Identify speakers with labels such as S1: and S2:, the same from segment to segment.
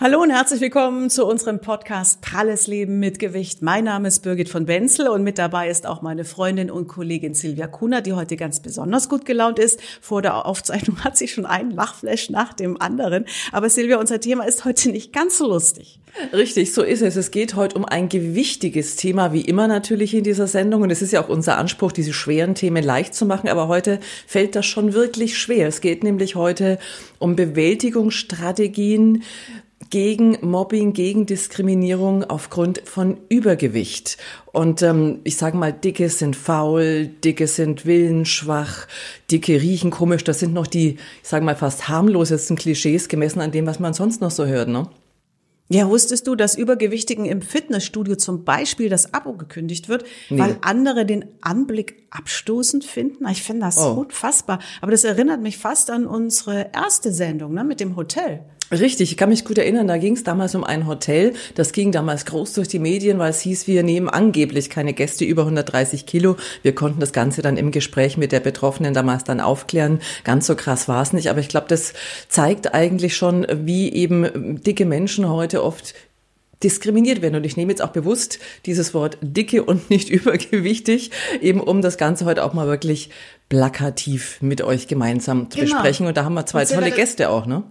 S1: Hallo und herzlich willkommen zu unserem Podcast Pralles Leben mit Gewicht. Mein Name ist Birgit von Wenzel und mit dabei ist auch meine Freundin und Kollegin Silvia Kuhner, die heute ganz besonders gut gelaunt ist. Vor der Aufzeichnung hat sie schon einen Lachflash nach dem anderen. Aber Silvia, unser Thema ist heute nicht ganz so lustig.
S2: Richtig, so ist es. Es geht heute um ein gewichtiges Thema, wie immer natürlich in dieser Sendung. Und es ist ja auch unser Anspruch, diese schweren Themen leicht zu machen. Aber heute fällt das schon wirklich schwer. Es geht nämlich heute um Bewältigungsstrategien gegen Mobbing, gegen Diskriminierung aufgrund von Übergewicht. Und ähm, ich sage mal, Dicke sind faul, Dicke sind willensschwach, Dicke riechen komisch. Das sind noch die, ich sage mal, fast harmlosesten Klischees gemessen an dem, was man sonst noch so hört. Ne?
S1: Ja, wusstest du, dass Übergewichtigen im Fitnessstudio zum Beispiel das Abo gekündigt wird, nee. weil andere den Anblick abstoßend finden? Ich finde das oh. unfassbar. Aber das erinnert mich fast an unsere erste Sendung ne, mit dem Hotel.
S2: Richtig, ich kann mich gut erinnern, da ging es damals um ein Hotel. Das ging damals groß durch die Medien, weil es hieß, wir nehmen angeblich keine Gäste über 130 Kilo. Wir konnten das Ganze dann im Gespräch mit der Betroffenen damals dann aufklären. Ganz so krass war es nicht, aber ich glaube, das zeigt eigentlich schon, wie eben dicke Menschen heute oft diskriminiert werden. Und ich nehme jetzt auch bewusst dieses Wort dicke und nicht übergewichtig, eben um das Ganze heute auch mal wirklich plakativ mit euch gemeinsam zu genau. besprechen. Und da haben wir zwei tolle Gäste auch, ne?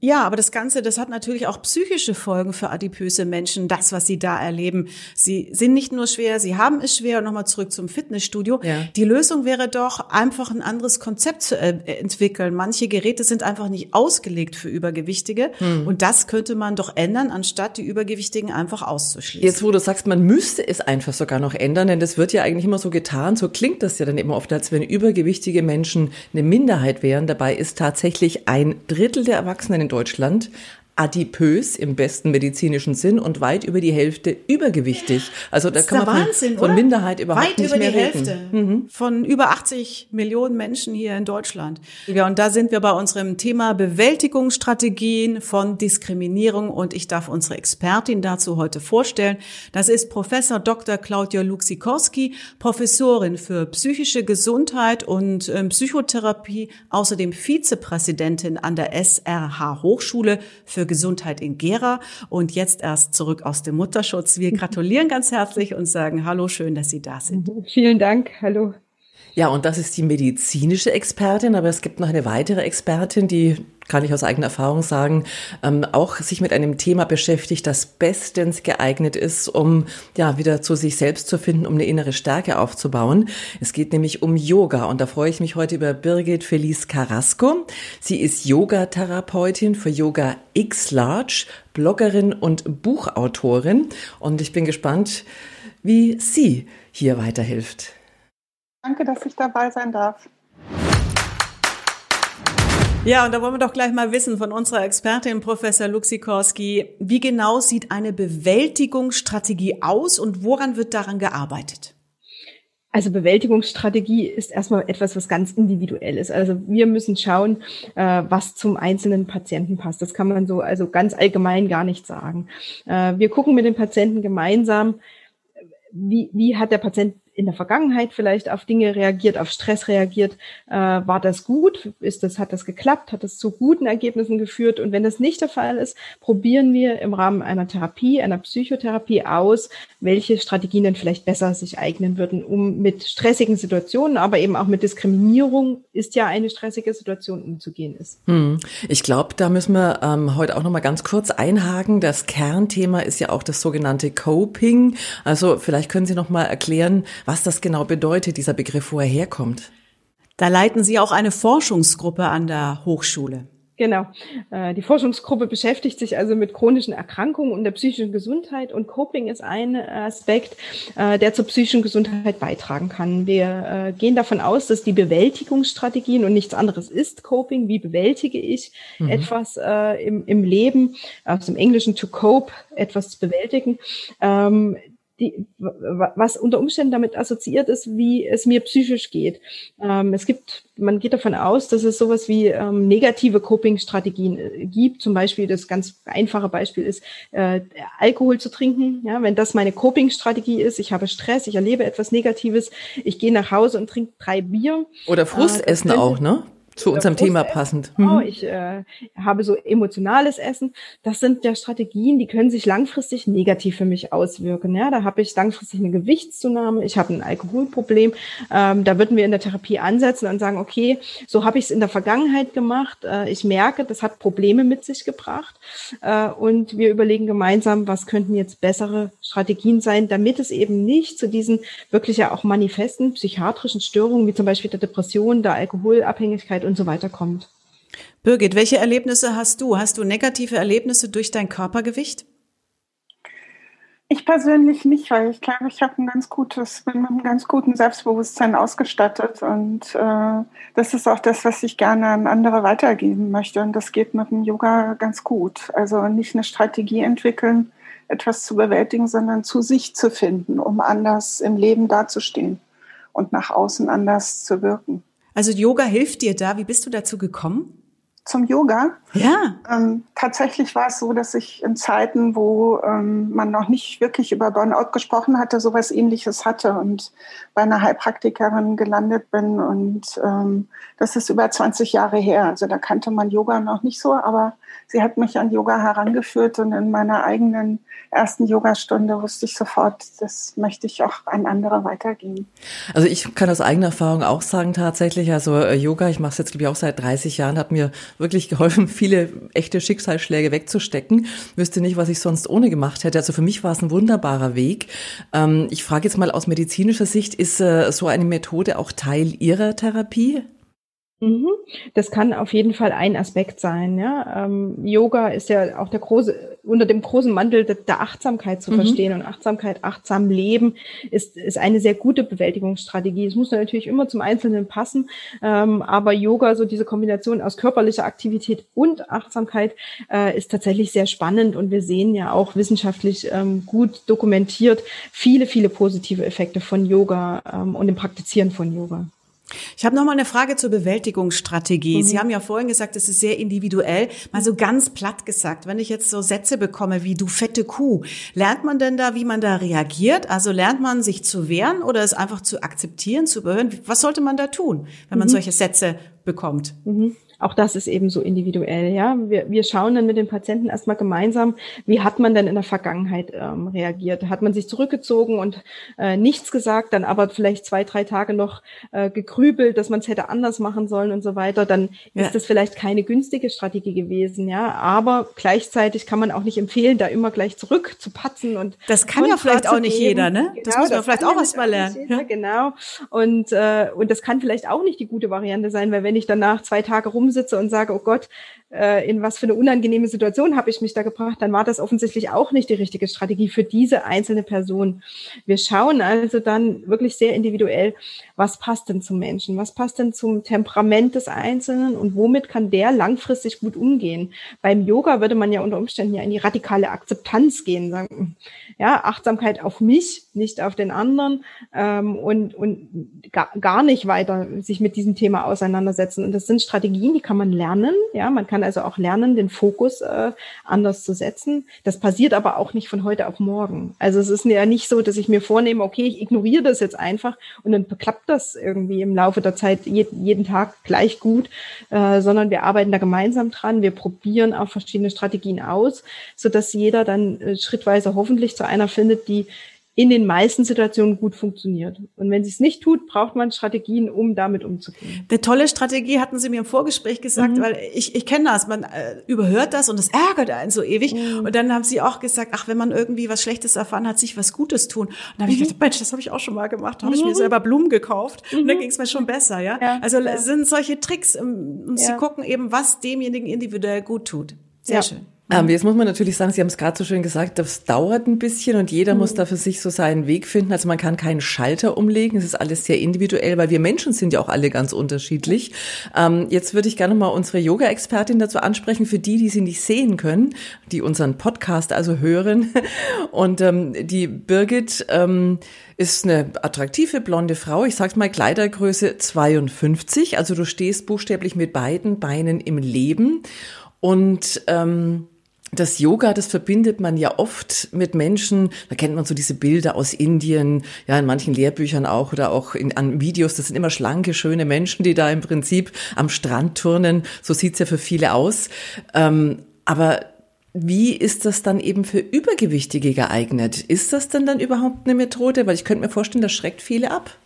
S1: Ja, aber das Ganze, das hat natürlich auch psychische Folgen für adipöse Menschen, das, was sie da erleben. Sie sind nicht nur schwer, sie haben es schwer. Und nochmal zurück zum Fitnessstudio. Ja. Die Lösung wäre doch, einfach ein anderes Konzept zu äh, entwickeln. Manche Geräte sind einfach nicht ausgelegt für Übergewichtige. Hm. Und das könnte man doch ändern, anstatt die Übergewichtigen einfach auszuschließen.
S2: Jetzt, wo du sagst, man müsste es einfach sogar noch ändern, denn das wird ja eigentlich immer so getan. So klingt das ja dann immer oft, als wenn übergewichtige Menschen eine Minderheit wären. Dabei ist tatsächlich ein Drittel der Erwachsenen Deutschland adipös im besten medizinischen Sinn und weit über die Hälfte übergewichtig. Also da kann man Wahnsinn, von, von Minderheit überhaupt weit nicht mehr reden. Über die Hälfte
S1: mhm. von über 80 Millionen Menschen hier in Deutschland. Ja, und da sind wir bei unserem Thema Bewältigungsstrategien von Diskriminierung und ich darf unsere Expertin dazu heute vorstellen. Das ist Professor Dr. Claudia Luxikowski, Professorin für psychische Gesundheit und äh, Psychotherapie, außerdem Vizepräsidentin an der SRH Hochschule für Gesundheit in Gera und jetzt erst zurück aus dem Mutterschutz. Wir gratulieren ganz herzlich und sagen Hallo, schön, dass Sie da sind.
S3: Vielen Dank. Hallo.
S2: Ja, und das ist die medizinische Expertin, aber es gibt noch eine weitere Expertin, die kann ich aus eigener Erfahrung sagen, ähm, auch sich mit einem Thema beschäftigt, das bestens geeignet ist, um ja wieder zu sich selbst zu finden, um eine innere Stärke aufzubauen. Es geht nämlich um Yoga und da freue ich mich heute über Birgit Felice Carrasco. Sie ist Yogatherapeutin für Yoga X Large, Bloggerin und Buchautorin und ich bin gespannt, wie sie hier weiterhilft.
S3: Danke, dass ich dabei sein darf.
S1: Ja, und da wollen wir doch gleich mal wissen von unserer Expertin Professor Luxikorski, wie genau sieht eine Bewältigungsstrategie aus und woran wird daran gearbeitet?
S3: Also Bewältigungsstrategie ist erstmal etwas, was ganz individuell ist. Also wir müssen schauen, äh, was zum einzelnen Patienten passt. Das kann man so also ganz allgemein gar nicht sagen. Äh, wir gucken mit den Patienten gemeinsam, wie, wie hat der Patient in der Vergangenheit vielleicht auf Dinge reagiert, auf Stress reagiert, äh, war das gut? Ist das, hat das geklappt? Hat das zu guten Ergebnissen geführt? Und wenn das nicht der Fall ist, probieren wir im Rahmen einer Therapie, einer Psychotherapie aus, welche Strategien denn vielleicht besser sich eignen würden, um mit stressigen Situationen, aber eben auch mit Diskriminierung ist ja eine stressige Situation umzugehen ist.
S2: Hm. Ich glaube, da müssen wir ähm, heute auch noch mal ganz kurz einhaken. Das Kernthema ist ja auch das sogenannte Coping. Also vielleicht können Sie noch mal erklären, was das genau bedeutet, dieser Begriff, wo er herkommt.
S1: Da leiten Sie auch eine Forschungsgruppe an der Hochschule.
S3: Genau. Äh, die Forschungsgruppe beschäftigt sich also mit chronischen Erkrankungen und der psychischen Gesundheit und Coping ist ein Aspekt, äh, der zur psychischen Gesundheit beitragen kann. Wir äh, gehen davon aus, dass die Bewältigungsstrategien und nichts anderes ist Coping. Wie bewältige ich mhm. etwas im, im Leben, aus dem Englischen to cope, etwas zu bewältigen, ähm, die, was unter Umständen damit assoziiert ist, wie es mir psychisch geht. Ähm, es gibt, man geht davon aus, dass es sowas wie ähm, negative Coping-Strategien äh, gibt. Zum Beispiel das ganz einfache Beispiel ist, äh, Alkohol zu trinken. Ja, wenn das meine Coping-Strategie ist, ich habe Stress, ich erlebe etwas Negatives, ich gehe nach Hause und trinke drei Bier.
S2: Oder Frustessen äh, auch, ne? Zu unserem Thema passend.
S3: Oh, ich äh, habe so emotionales Essen. Das sind ja Strategien, die können sich langfristig negativ für mich auswirken. Ja, da habe ich langfristig eine Gewichtszunahme, ich habe ein Alkoholproblem. Ähm, da würden wir in der Therapie ansetzen und sagen, okay, so habe ich es in der Vergangenheit gemacht. Äh, ich merke, das hat Probleme mit sich gebracht. Äh, und wir überlegen gemeinsam, was könnten jetzt bessere Strategien sein, damit es eben nicht zu diesen wirklich ja auch manifesten psychiatrischen Störungen wie zum Beispiel der Depression, der Alkoholabhängigkeit und so weiter kommt.
S1: Birgit, welche Erlebnisse hast du? Hast du negative Erlebnisse durch dein Körpergewicht?
S4: Ich persönlich nicht, weil ich glaube, ich habe ein ganz gutes, bin mit einem ganz guten Selbstbewusstsein ausgestattet und äh, das ist auch das, was ich gerne an andere weitergeben möchte und das geht mit dem Yoga ganz gut. Also nicht eine Strategie entwickeln, etwas zu bewältigen, sondern zu sich zu finden, um anders im Leben dazustehen und nach außen anders zu wirken.
S1: Also Yoga hilft dir da. Wie bist du dazu gekommen?
S4: Zum Yoga?
S1: Ja.
S4: Ähm, tatsächlich war es so, dass ich in Zeiten, wo ähm, man noch nicht wirklich über Burnout gesprochen hatte, sowas ähnliches hatte und bei einer Heilpraktikerin gelandet bin. Und ähm, das ist über 20 Jahre her. Also da kannte man Yoga noch nicht so, aber sie hat mich an Yoga herangeführt und in meiner eigenen ersten Yogastunde wusste ich sofort, das möchte ich auch an andere weitergeben.
S2: Also ich kann aus eigener Erfahrung auch sagen tatsächlich, also äh, Yoga, ich mache es jetzt glaube ich auch seit 30 Jahren, hat mir wirklich geholfen, viele echte Schicksalsschläge wegzustecken. Wüsste nicht, was ich sonst ohne gemacht hätte. Also für mich war es ein wunderbarer Weg. Ähm, ich frage jetzt mal aus medizinischer Sicht, ist äh, so eine Methode auch Teil Ihrer Therapie?
S3: Mhm. Das kann auf jeden Fall ein Aspekt sein. Ja? Ähm, Yoga ist ja auch der große, unter dem großen Mantel der, der Achtsamkeit zu mhm. verstehen. Und Achtsamkeit, achtsam leben ist, ist eine sehr gute Bewältigungsstrategie. Es muss natürlich immer zum Einzelnen passen. Ähm, aber Yoga, so diese Kombination aus körperlicher Aktivität und Achtsamkeit, äh, ist tatsächlich sehr spannend. Und wir sehen ja auch wissenschaftlich ähm, gut dokumentiert viele, viele positive Effekte von Yoga ähm, und dem Praktizieren von Yoga.
S1: Ich habe noch mal eine Frage zur Bewältigungsstrategie. Mhm. Sie haben ja vorhin gesagt, es ist sehr individuell. Mal so ganz platt gesagt, wenn ich jetzt so Sätze bekomme wie du fette Kuh, lernt man denn da, wie man da reagiert? Also lernt man sich zu wehren oder es einfach zu akzeptieren, zu überhören? Was sollte man da tun, wenn man mhm. solche Sätze bekommt?
S3: Mhm auch das ist eben so individuell. Ja, wir, wir schauen dann mit den Patienten erstmal gemeinsam, wie hat man denn in der Vergangenheit ähm, reagiert? Hat man sich zurückgezogen und äh, nichts gesagt, dann aber vielleicht zwei, drei Tage noch äh, gegrübelt, dass man es hätte anders machen sollen und so weiter? Dann ja. ist das vielleicht keine günstige Strategie gewesen. Ja, aber gleichzeitig kann man auch nicht empfehlen, da immer gleich zurück zu patzen und
S1: das kann ja vielleicht auch nicht jeder, ne?
S3: Genau, das muss man vielleicht auch erstmal lernen. Jeder, ja? Genau. Und äh, und das kann vielleicht auch nicht die gute Variante sein, weil wenn ich danach zwei Tage rum rumsitze und sage, oh Gott, äh, in was für eine unangenehme Situation habe ich mich da gebracht, dann war das offensichtlich auch nicht die richtige Strategie für diese einzelne Person. Wir schauen also dann wirklich sehr individuell, was passt denn zum Menschen, was passt denn zum Temperament des Einzelnen und womit kann der langfristig gut umgehen. Beim Yoga würde man ja unter Umständen ja in die radikale Akzeptanz gehen, sagen, ja, Achtsamkeit auf mich, nicht auf den anderen ähm, und, und gar, gar nicht weiter sich mit diesem Thema auseinandersetzen. Und das sind Strategien, die kann man lernen. Ja, man kann also auch lernen, den Fokus äh, anders zu setzen. Das passiert aber auch nicht von heute auf morgen. Also es ist ja nicht so, dass ich mir vornehme, okay, ich ignoriere das jetzt einfach und dann klappt das irgendwie im Laufe der Zeit je, jeden Tag gleich gut, äh, sondern wir arbeiten da gemeinsam dran. Wir probieren auch verschiedene Strategien aus, so dass jeder dann äh, schrittweise hoffentlich zu einer findet, die in den meisten Situationen gut funktioniert. Und wenn sie es nicht tut, braucht man Strategien, um damit umzugehen.
S1: Eine tolle Strategie hatten Sie mir im Vorgespräch gesagt, mhm. weil ich, ich kenne das, man äh, überhört das und es ärgert einen so ewig. Mhm. Und dann haben Sie auch gesagt, ach, wenn man irgendwie was Schlechtes erfahren hat, sich was Gutes tun. Und dann habe mhm. ich gedacht, Mensch, das habe ich auch schon mal gemacht. Da habe ich mir mhm. selber Blumen gekauft und dann mhm. ging es mir schon besser. Ja, ja also ja. sind solche Tricks, um, um ja. zu gucken, eben was demjenigen individuell gut tut. Sehr schön.
S2: Ähm, jetzt muss man natürlich sagen, Sie haben es gerade so schön gesagt, das dauert ein bisschen und jeder mhm. muss da für sich so seinen Weg finden. Also man kann keinen Schalter umlegen, es ist alles sehr individuell, weil wir Menschen sind ja auch alle ganz unterschiedlich. Ähm, jetzt würde ich gerne mal unsere Yoga-Expertin dazu ansprechen, für die, die sie nicht sehen können, die unseren Podcast also hören. Und ähm, die Birgit ähm, ist eine attraktive blonde Frau, ich sag's mal Kleidergröße 52, also du stehst buchstäblich mit beiden Beinen im Leben und ähm, das Yoga, das verbindet man ja oft mit Menschen, da kennt man so diese Bilder aus Indien, ja, in manchen Lehrbüchern auch oder auch in, an Videos, das sind immer schlanke, schöne Menschen, die da im Prinzip am Strand turnen, so sieht's ja für viele aus. Ähm, aber wie ist das dann eben für Übergewichtige geeignet? Ist das denn dann überhaupt eine Methode? Weil ich könnte mir vorstellen, das schreckt viele ab.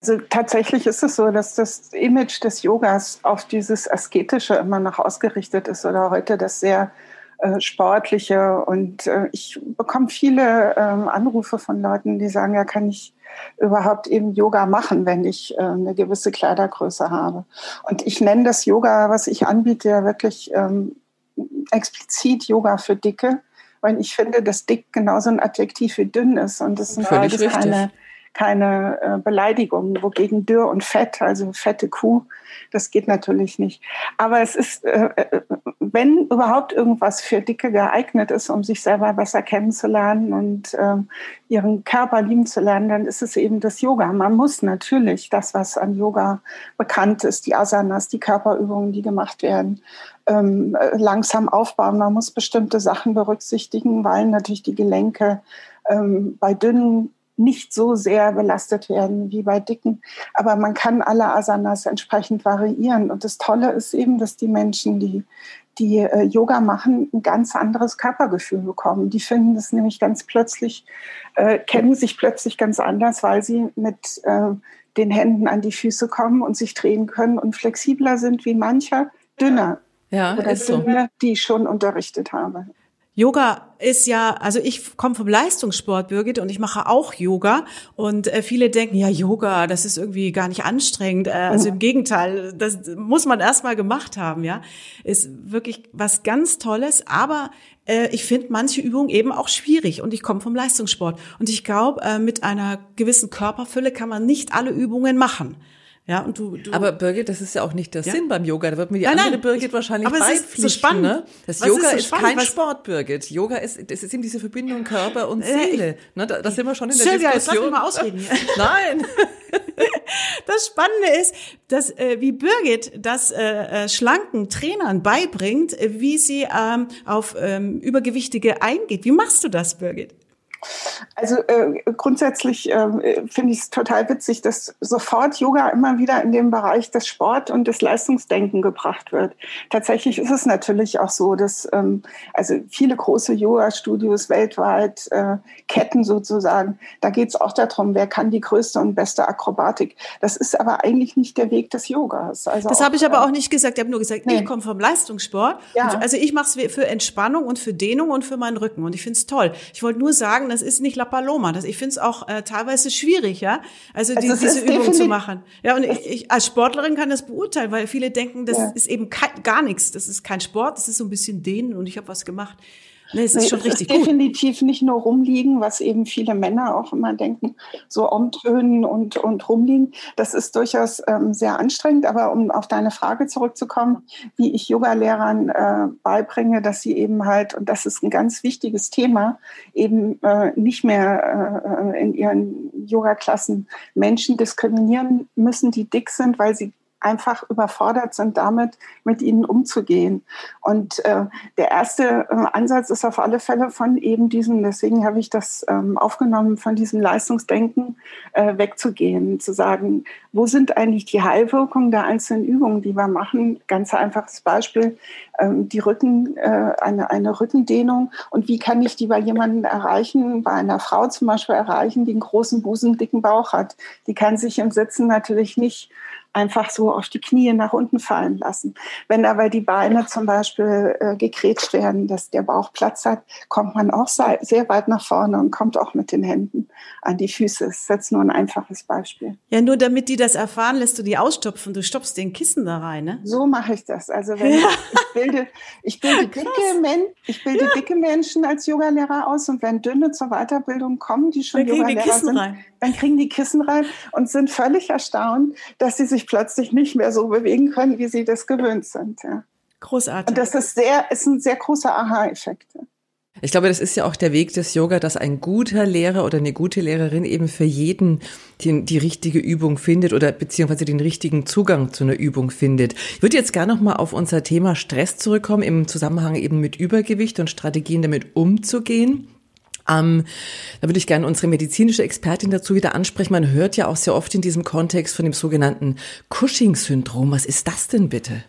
S4: Also tatsächlich ist es so, dass das Image des Yogas auf dieses Asketische immer noch ausgerichtet ist oder heute das sehr äh, sportliche. Und äh, ich bekomme viele äh, Anrufe von Leuten, die sagen, ja, kann ich überhaupt eben Yoga machen, wenn ich äh, eine gewisse Kleidergröße habe. Und ich nenne das Yoga, was ich anbiete, ja wirklich ähm, explizit Yoga für Dicke, weil ich finde, dass dick genauso ein Adjektiv wie dünn ist. Und das sind beides keine keine äh, Beleidigung, wogegen dürr und fett, also fette Kuh, das geht natürlich nicht. Aber es ist, äh, äh, wenn überhaupt irgendwas für Dicke geeignet ist, um sich selber besser kennenzulernen und äh, ihren Körper lieben zu lernen, dann ist es eben das Yoga. Man muss natürlich das, was an Yoga bekannt ist, die Asanas, die Körperübungen, die gemacht werden, ähm, langsam aufbauen. Man muss bestimmte Sachen berücksichtigen, weil natürlich die Gelenke ähm, bei dünnen nicht so sehr belastet werden wie bei dicken. Aber man kann alle Asanas entsprechend variieren. Und das Tolle ist eben, dass die Menschen, die, die äh, Yoga machen, ein ganz anderes Körpergefühl bekommen. Die finden es nämlich ganz plötzlich, äh, kennen sich plötzlich ganz anders, weil sie mit äh, den Händen an die Füße kommen und sich drehen können und flexibler sind wie mancher dünner. Ja, oder ist dünner, so. die ich schon unterrichtet habe.
S1: Yoga ist ja, also ich komme vom Leistungssport, Birgit, und ich mache auch Yoga. Und äh, viele denken, ja, Yoga, das ist irgendwie gar nicht anstrengend. Äh, also im Gegenteil, das muss man erst mal gemacht haben, ja. Ist wirklich was ganz Tolles, aber äh, ich finde manche Übungen eben auch schwierig und ich komme vom Leistungssport. Und ich glaube, äh, mit einer gewissen Körperfülle kann man nicht alle Übungen machen. Ja, und du, du
S2: aber Birgit, das ist ja auch nicht der ja? Sinn beim Yoga. Da wird mir die nein, andere nein, Birgit wahrscheinlich aber beipflichten.
S1: So spannend. Ne?
S2: Das Was Yoga ist, so ist kein Sport, Birgit. Yoga ist, das ist eben diese Verbindung Körper und Seele. Ne? Da, da sind wir schon in der Silvia, Diskussion.
S1: Jetzt lass mich mal ausreden.
S2: nein.
S1: Das Spannende ist, dass äh, wie Birgit das äh, äh, schlanken Trainern beibringt, äh, wie sie ähm, auf ähm, Übergewichtige eingeht. Wie machst du das, Birgit?
S4: Also äh, grundsätzlich äh, finde ich es total witzig, dass sofort Yoga immer wieder in den Bereich des Sport und des Leistungsdenken gebracht wird. Tatsächlich ist es natürlich auch so, dass ähm, also viele große Yoga-Studios weltweit, äh, Ketten sozusagen, da geht es auch darum, wer kann die größte und beste Akrobatik. Das ist aber eigentlich nicht der Weg des Yogas.
S1: Also das habe ich aber äh, auch nicht gesagt. Ich habe nur gesagt, nee. ich komme vom Leistungssport. Ja. also ich mache es für Entspannung und für Dehnung und für meinen Rücken. Und ich finde es toll. Ich wollte nur sagen, sagen, das ist nicht La Paloma. Das, ich finde es auch äh, teilweise schwierig, ja. Also, also die, diese Übung zu machen. Ja, und ich, ich als Sportlerin kann das beurteilen, weil viele denken, das ja. ist eben kein, gar nichts. Das ist kein Sport, das ist so ein bisschen dehnen und ich habe was gemacht.
S4: Nee, es ist nee, schon es richtig ist gut. definitiv nicht nur rumliegen, was eben viele Männer auch immer denken, so umtönen und, und rumliegen. Das ist durchaus ähm, sehr anstrengend. Aber um auf deine Frage zurückzukommen, wie ich Yogalehrern äh, beibringe, dass sie eben halt, und das ist ein ganz wichtiges Thema, eben äh, nicht mehr äh, in ihren Yoga-Klassen Menschen diskriminieren müssen, die dick sind, weil sie einfach überfordert sind damit, mit ihnen umzugehen. Und äh, der erste äh, Ansatz ist auf alle Fälle von eben diesem, deswegen habe ich das ähm, aufgenommen, von diesem Leistungsdenken äh, wegzugehen, zu sagen, wo sind eigentlich die Heilwirkungen der einzelnen Übungen, die wir machen? Ganz einfaches Beispiel, ähm, die Rücken, äh, eine, eine Rückendehnung und wie kann ich die bei jemandem erreichen, bei einer Frau zum Beispiel erreichen, die einen großen Busen, dicken Bauch hat. Die kann sich im Sitzen natürlich nicht einfach so auf die Knie nach unten fallen lassen. Wenn aber die Beine zum Beispiel äh, gegrätscht werden, dass der Bauch Platz hat, kommt man auch sehr weit nach vorne und kommt auch mit den Händen an die Füße. Das ist jetzt nur ein einfaches Beispiel.
S1: Ja, nur damit die das erfahren, lässt du die ausstopfen. Du stopfst den Kissen da rein, ne?
S4: So mache ich das. Also wenn ja. ich bilde, ich bilde dicke, Men ich bilde ja. dicke Menschen als Yogalehrer aus und wenn dünne zur Weiterbildung kommen, die schon Yogalehrer sind, rein. dann kriegen die Kissen rein und sind völlig erstaunt, dass sie sich plötzlich nicht mehr so bewegen können, wie sie das gewöhnt sind. Ja.
S1: Großartig.
S4: Und das ist sehr, ist ein sehr großer Aha-Effekt.
S2: Ich glaube, das ist ja auch der Weg des Yoga, dass ein guter Lehrer oder eine gute Lehrerin eben für jeden die, die richtige Übung findet oder beziehungsweise den richtigen Zugang zu einer Übung findet. Ich würde jetzt gerne noch mal auf unser Thema Stress zurückkommen im Zusammenhang eben mit Übergewicht und Strategien damit umzugehen. Ähm, da würde ich gerne unsere medizinische Expertin dazu wieder ansprechen. Man hört ja auch sehr oft in diesem Kontext von dem sogenannten Cushing-Syndrom. Was ist das denn bitte?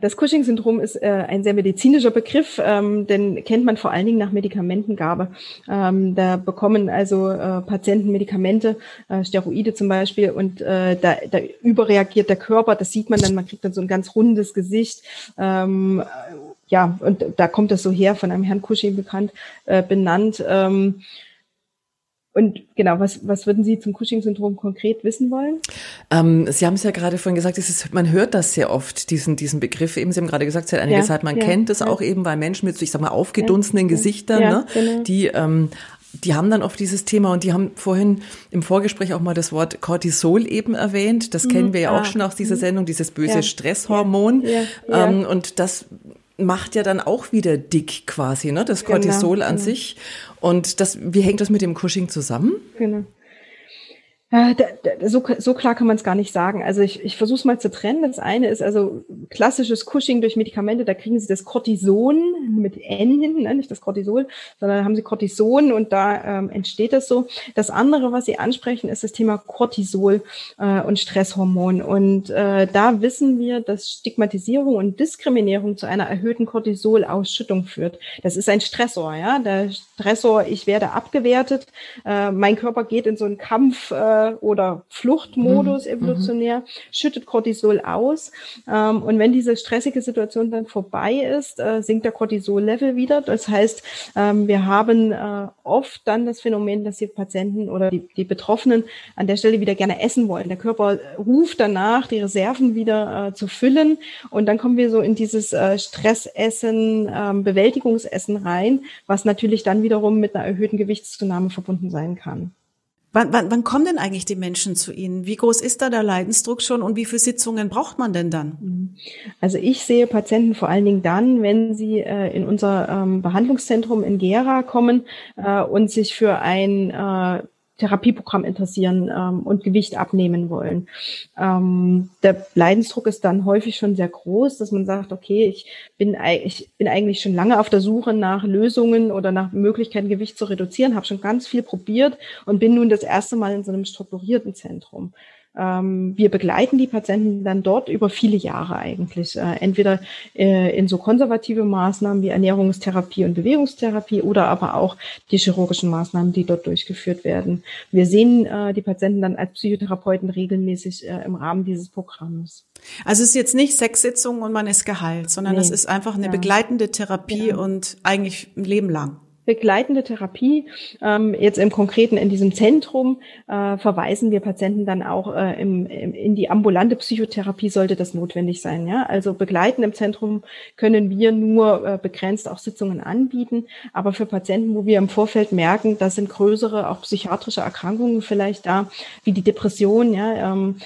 S3: Das Cushing-Syndrom ist äh, ein sehr medizinischer Begriff, ähm, den kennt man vor allen Dingen nach Medikamentengabe. Ähm, da bekommen also äh, Patienten Medikamente, äh, Steroide zum Beispiel, und äh, da, da überreagiert der Körper. Das sieht man dann, man kriegt dann so ein ganz rundes Gesicht. Ähm, ja, und da kommt das so her, von einem Herrn Cushing bekannt, äh, benannt. Ähm, und genau, was, was würden Sie zum Cushing-Syndrom konkret wissen wollen?
S2: Ähm, Sie haben es ja gerade vorhin gesagt, ist, man hört das sehr oft, diesen, diesen Begriff. Eben, Sie haben gerade gesagt, seit einiger ja, Zeit, man ja, kennt es ja. auch eben, weil Menschen mit, ich sag mal, aufgedunsenen Gesichtern, ne, genau. die ähm, die haben dann oft dieses Thema und die haben vorhin im Vorgespräch auch mal das Wort Cortisol eben erwähnt. Das mhm. kennen wir ja auch ah. schon aus dieser mhm. Sendung, dieses böse Stresshormon. Ja. Ja. Ähm, und das macht ja dann auch wieder dick quasi, ne? Das genau, Cortisol genau, an genau. sich. Und das, wie hängt das mit dem Cushing zusammen? Genau.
S3: Äh, so, so klar kann man es gar nicht sagen. Also ich, ich versuche es mal zu trennen. Das eine ist also klassisches Cushing durch Medikamente, da kriegen sie das Cortison mit N hinten, ne? nicht das Cortisol, sondern haben sie Cortison und da ähm, entsteht das so. Das andere, was sie ansprechen, ist das Thema Cortisol äh, und Stresshormon. Und äh, da wissen wir, dass Stigmatisierung und Diskriminierung zu einer erhöhten Cortisolausschüttung führt. Das ist ein Stressor, ja. Der Stressor, ich werde abgewertet, äh, mein Körper geht in so einen Kampf. Äh, oder Fluchtmodus mhm. evolutionär, schüttet Cortisol aus. Ähm, und wenn diese stressige Situation dann vorbei ist, äh, sinkt der Cortisol-Level wieder. Das heißt, ähm, wir haben äh, oft dann das Phänomen, dass die Patienten oder die, die Betroffenen an der Stelle wieder gerne essen wollen. Der Körper ruft danach, die Reserven wieder äh, zu füllen. Und dann kommen wir so in dieses äh, Stressessen, ähm, Bewältigungsessen rein, was natürlich dann wiederum mit einer erhöhten Gewichtszunahme verbunden sein kann.
S1: Wann, wann, wann kommen denn eigentlich die Menschen zu Ihnen? Wie groß ist da der Leidensdruck schon und wie viele Sitzungen braucht man denn dann? Mhm.
S3: Also ich sehe Patienten vor allen Dingen dann, wenn sie äh, in unser ähm, Behandlungszentrum in Gera kommen äh, und sich für ein äh, Therapieprogramm interessieren ähm, und Gewicht abnehmen wollen. Ähm, der Leidensdruck ist dann häufig schon sehr groß, dass man sagt, okay, ich bin, ich bin eigentlich schon lange auf der Suche nach Lösungen oder nach Möglichkeiten, Gewicht zu reduzieren, habe schon ganz viel probiert und bin nun das erste Mal in so einem strukturierten Zentrum. Ähm, wir begleiten die Patienten dann dort über viele Jahre eigentlich, äh, entweder äh, in so konservative Maßnahmen wie Ernährungstherapie und Bewegungstherapie oder aber auch die chirurgischen Maßnahmen, die dort durchgeführt werden. Wir sehen äh, die Patienten dann als Psychotherapeuten regelmäßig im Rahmen dieses Programms.
S1: Also es ist jetzt nicht sechs Sitzungen und man ist geheilt, sondern es ist einfach eine ja. begleitende Therapie ja. und eigentlich ein Leben lang
S3: begleitende Therapie. Ähm, jetzt im Konkreten in diesem Zentrum äh, verweisen wir Patienten dann auch äh, im, im, in die ambulante Psychotherapie, sollte das notwendig sein. Ja? Also begleitend im Zentrum können wir nur äh, begrenzt auch Sitzungen anbieten, aber für Patienten, wo wir im Vorfeld merken, da sind größere, auch psychiatrische Erkrankungen vielleicht da, wie die Depression, ja, ähm,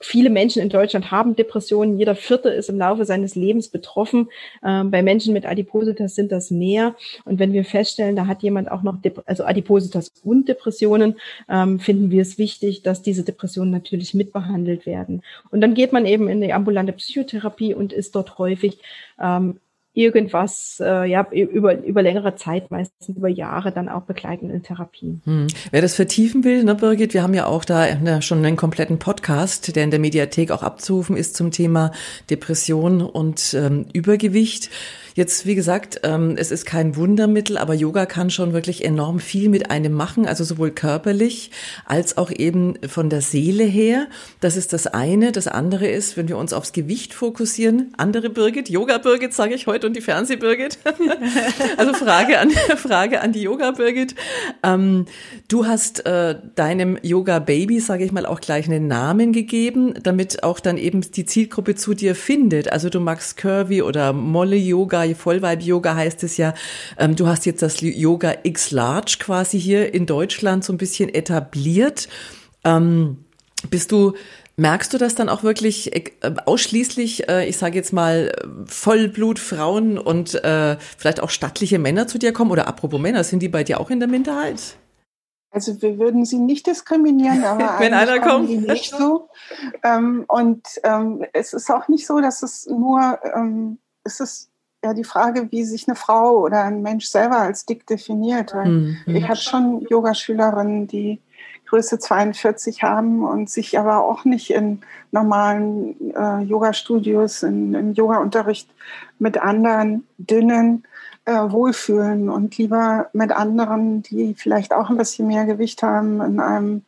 S3: viele Menschen in Deutschland haben Depressionen. Jeder Vierte ist im Laufe seines Lebens betroffen. Ähm, bei Menschen mit Adipositas sind das mehr. Und wenn wir feststellen, da hat jemand auch noch, Dep also Adipositas und Depressionen, ähm, finden wir es wichtig, dass diese Depressionen natürlich mitbehandelt werden. Und dann geht man eben in die ambulante Psychotherapie und ist dort häufig ähm, irgendwas ja über über längere Zeit, meistens über Jahre, dann auch begleitend in Therapie.
S2: Hm. Wer das vertiefen will, ne, Birgit, wir haben ja auch da ne, schon einen kompletten Podcast, der in der Mediathek auch abzurufen ist zum Thema Depression und ähm, Übergewicht. Jetzt, wie gesagt, ähm, es ist kein Wundermittel, aber Yoga kann schon wirklich enorm viel mit einem machen, also sowohl körperlich als auch eben von der Seele her. Das ist das eine. Das andere ist, wenn wir uns aufs Gewicht fokussieren, andere Birgit, Yoga Birgit sage ich heute und die Fernseh Birgit. also Frage an, Frage an die Yoga Birgit. Ähm, du hast äh, deinem Yoga Baby, sage ich mal, auch gleich einen Namen gegeben, damit auch dann eben die Zielgruppe zu dir findet. Also du magst Curvy oder Molle Yoga Vollvibe Yoga heißt es ja. Ähm, du hast jetzt das Yoga X Large quasi hier in Deutschland so ein bisschen etabliert. Ähm, bist du Merkst du das dann auch wirklich äh, ausschließlich, äh, ich sage jetzt mal, Vollblutfrauen und äh, vielleicht auch stattliche Männer zu dir kommen? Oder apropos Männer, sind die bei dir auch in der Minderheit?
S4: Also wir würden sie nicht diskriminieren, aber
S2: wenn einer kommt,
S4: die nicht so. Ähm, und ähm, es ist auch nicht so, dass es nur, ähm, es ist ja die Frage, wie sich eine Frau oder ein Mensch selber als dick definiert. Mhm. Ich habe schon Yogaschülerinnen, die Größe 42 haben und sich aber auch nicht in normalen äh, Yoga-Studios, im Yoga-Unterricht mit anderen dünnen äh, wohlfühlen und lieber mit anderen, die vielleicht auch ein bisschen mehr Gewicht haben, in einem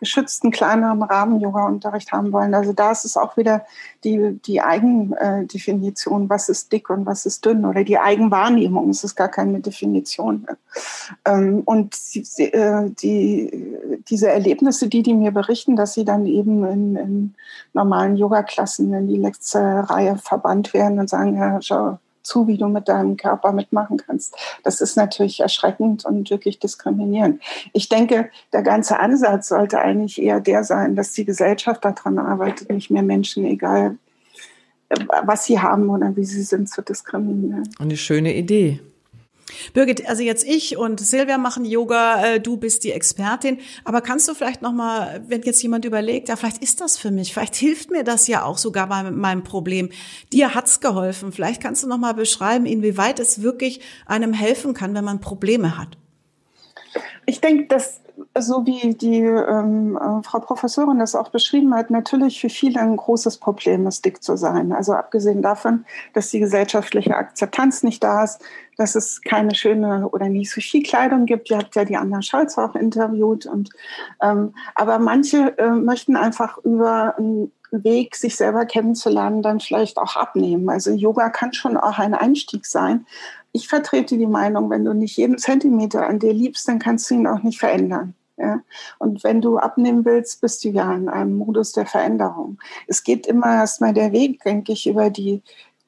S4: geschützten, kleineren Rahmen Yoga-Unterricht haben wollen. Also da ist es auch wieder die, die Eigendefinition, was ist dick und was ist dünn oder die Eigenwahrnehmung. Es ist gar keine Definition. Ähm, und die, äh, die, diese Erlebnisse, die die mir berichten, dass sie dann eben in, in normalen Yoga-Klassen in die letzte Reihe verbannt werden und sagen, ja, schau, zu, wie du mit deinem Körper mitmachen kannst. Das ist natürlich erschreckend und wirklich diskriminierend. Ich denke, der ganze Ansatz sollte eigentlich eher der sein, dass die Gesellschaft daran arbeitet, nicht mehr Menschen, egal äh, was sie haben oder wie sie sind, zu diskriminieren.
S2: Eine schöne Idee.
S1: Birgit, also jetzt ich und Silvia machen Yoga, äh, du bist die Expertin, aber kannst du vielleicht noch mal, wenn jetzt jemand überlegt, ja, vielleicht ist das für mich, vielleicht hilft mir das ja auch sogar bei meinem Problem. Dir hat's geholfen. Vielleicht kannst du noch mal beschreiben, inwieweit es wirklich einem helfen kann, wenn man Probleme hat.
S4: Ich denke, dass so wie die ähm, äh, Frau Professorin das auch beschrieben hat, natürlich für viele ein großes Problem ist, dick zu sein. Also abgesehen davon, dass die gesellschaftliche Akzeptanz nicht da ist, dass es keine schöne oder nicht so viel Kleidung gibt. Ihr habt ja die Anna Scholz auch interviewt. Und, ähm, aber manche äh, möchten einfach über einen Weg, sich selber kennenzulernen, dann vielleicht auch abnehmen. Also Yoga kann schon auch ein Einstieg sein, ich vertrete die Meinung, wenn du nicht jeden Zentimeter an dir liebst, dann kannst du ihn auch nicht verändern. Ja? Und wenn du abnehmen willst, bist du ja in einem Modus der Veränderung. Es geht immer erstmal der Weg, denke ich, über die,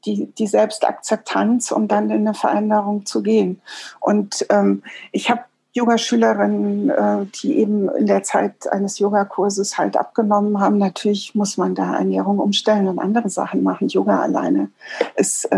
S4: die, die Selbstakzeptanz, um dann in eine Veränderung zu gehen. Und ähm, ich habe Yogaschülerinnen, äh, die eben in der Zeit eines Yogakurses halt abgenommen haben. Natürlich muss man da Ernährung umstellen und andere Sachen machen. Yoga alleine ist äh,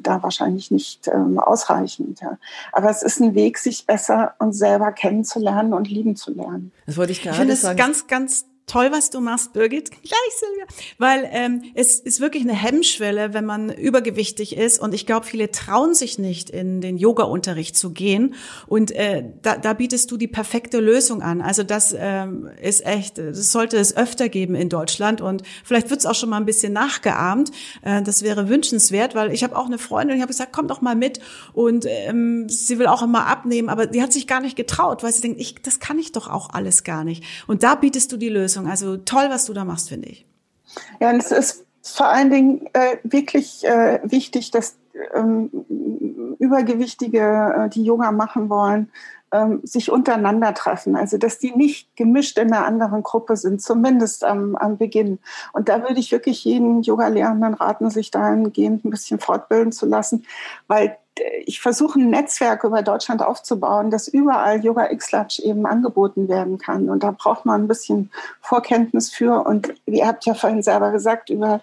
S4: da wahrscheinlich nicht ähm, ausreichend. Ja. Aber es ist ein Weg, sich besser und selber kennenzulernen und lieben zu lernen.
S1: Das wollte ich gerade sagen. Ich finde es ganz, ganz toll, was du machst, Birgit. Gleich, Silvia. Weil ähm, es ist wirklich eine Hemmschwelle, wenn man übergewichtig ist. Und ich glaube, viele trauen sich nicht, in den Yoga-Unterricht zu gehen. Und äh, da, da bietest du die perfekte Lösung an. Also das ähm, ist echt, das sollte es öfter geben in Deutschland. Und vielleicht wird es auch schon mal ein bisschen nachgeahmt. Äh, das wäre wünschenswert, weil ich habe auch eine Freundin, ich habe gesagt, komm doch mal mit. Und ähm, sie will auch immer abnehmen, aber sie hat sich gar nicht getraut, weil sie denkt, ich, das kann ich doch auch alles gar nicht. Und da bietest du die Lösung. Leistung. Also toll, was du da machst, finde ich.
S4: Ja, und es ist vor allen Dingen äh, wirklich äh, wichtig, dass ähm, Übergewichtige, äh, die Yoga machen wollen, ähm, sich untereinander treffen. Also dass die nicht gemischt in einer anderen Gruppe sind, zumindest am, am Beginn. Und da würde ich wirklich jeden Yoga-Lehrenden raten, sich dahingehend ein bisschen fortbilden zu lassen, weil ich versuche ein Netzwerk über Deutschland aufzubauen, dass überall Yoga X-Latch eben angeboten werden kann. Und da braucht man ein bisschen Vorkenntnis für. Und ihr habt ja vorhin selber gesagt, über,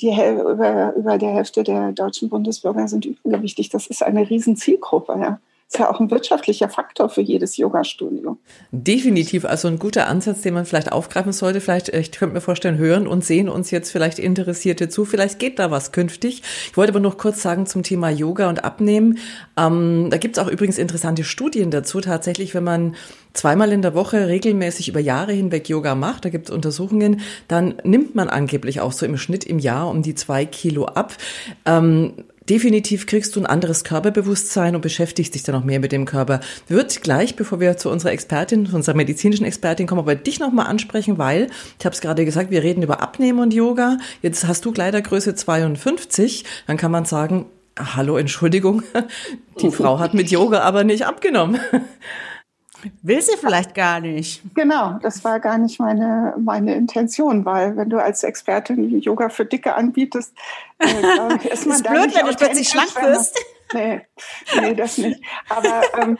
S4: die, über, über der Hälfte der deutschen Bundesbürger sind übergewichtig. Das ist eine riesen Zielgruppe. Ja ist ja auch ein wirtschaftlicher Faktor für jedes Yoga-Studio.
S2: Definitiv, also ein guter Ansatz, den man vielleicht aufgreifen sollte. Vielleicht, ich könnte mir vorstellen, hören und sehen uns jetzt vielleicht Interessierte zu. Vielleicht geht da was künftig. Ich wollte aber noch kurz sagen zum Thema Yoga und Abnehmen. Ähm, da gibt es auch übrigens interessante Studien dazu. Tatsächlich, wenn man zweimal in der Woche regelmäßig über Jahre hinweg Yoga macht, da gibt es Untersuchungen, dann nimmt man angeblich auch so im Schnitt im Jahr um die zwei Kilo ab. Ähm, Definitiv kriegst du ein anderes Körperbewusstsein und beschäftigst dich dann noch mehr mit dem Körper. Wird gleich, bevor wir zu unserer Expertin, zu unserer medizinischen Expertin kommen, aber dich nochmal ansprechen, weil, ich habe es gerade gesagt, wir reden über Abnehmen und Yoga. Jetzt hast du Kleidergröße 52, dann kann man sagen, hallo, Entschuldigung, die Frau hat mit Yoga aber nicht abgenommen.
S1: Will sie vielleicht gar nicht.
S4: Genau, das war gar nicht meine, meine Intention, weil wenn du als Expertin Yoga für Dicke anbietest,
S1: äh, ich, ist man ist da blöd, wenn du plötzlich schlank wirst.
S4: Nee, nee, das nicht. Aber ähm,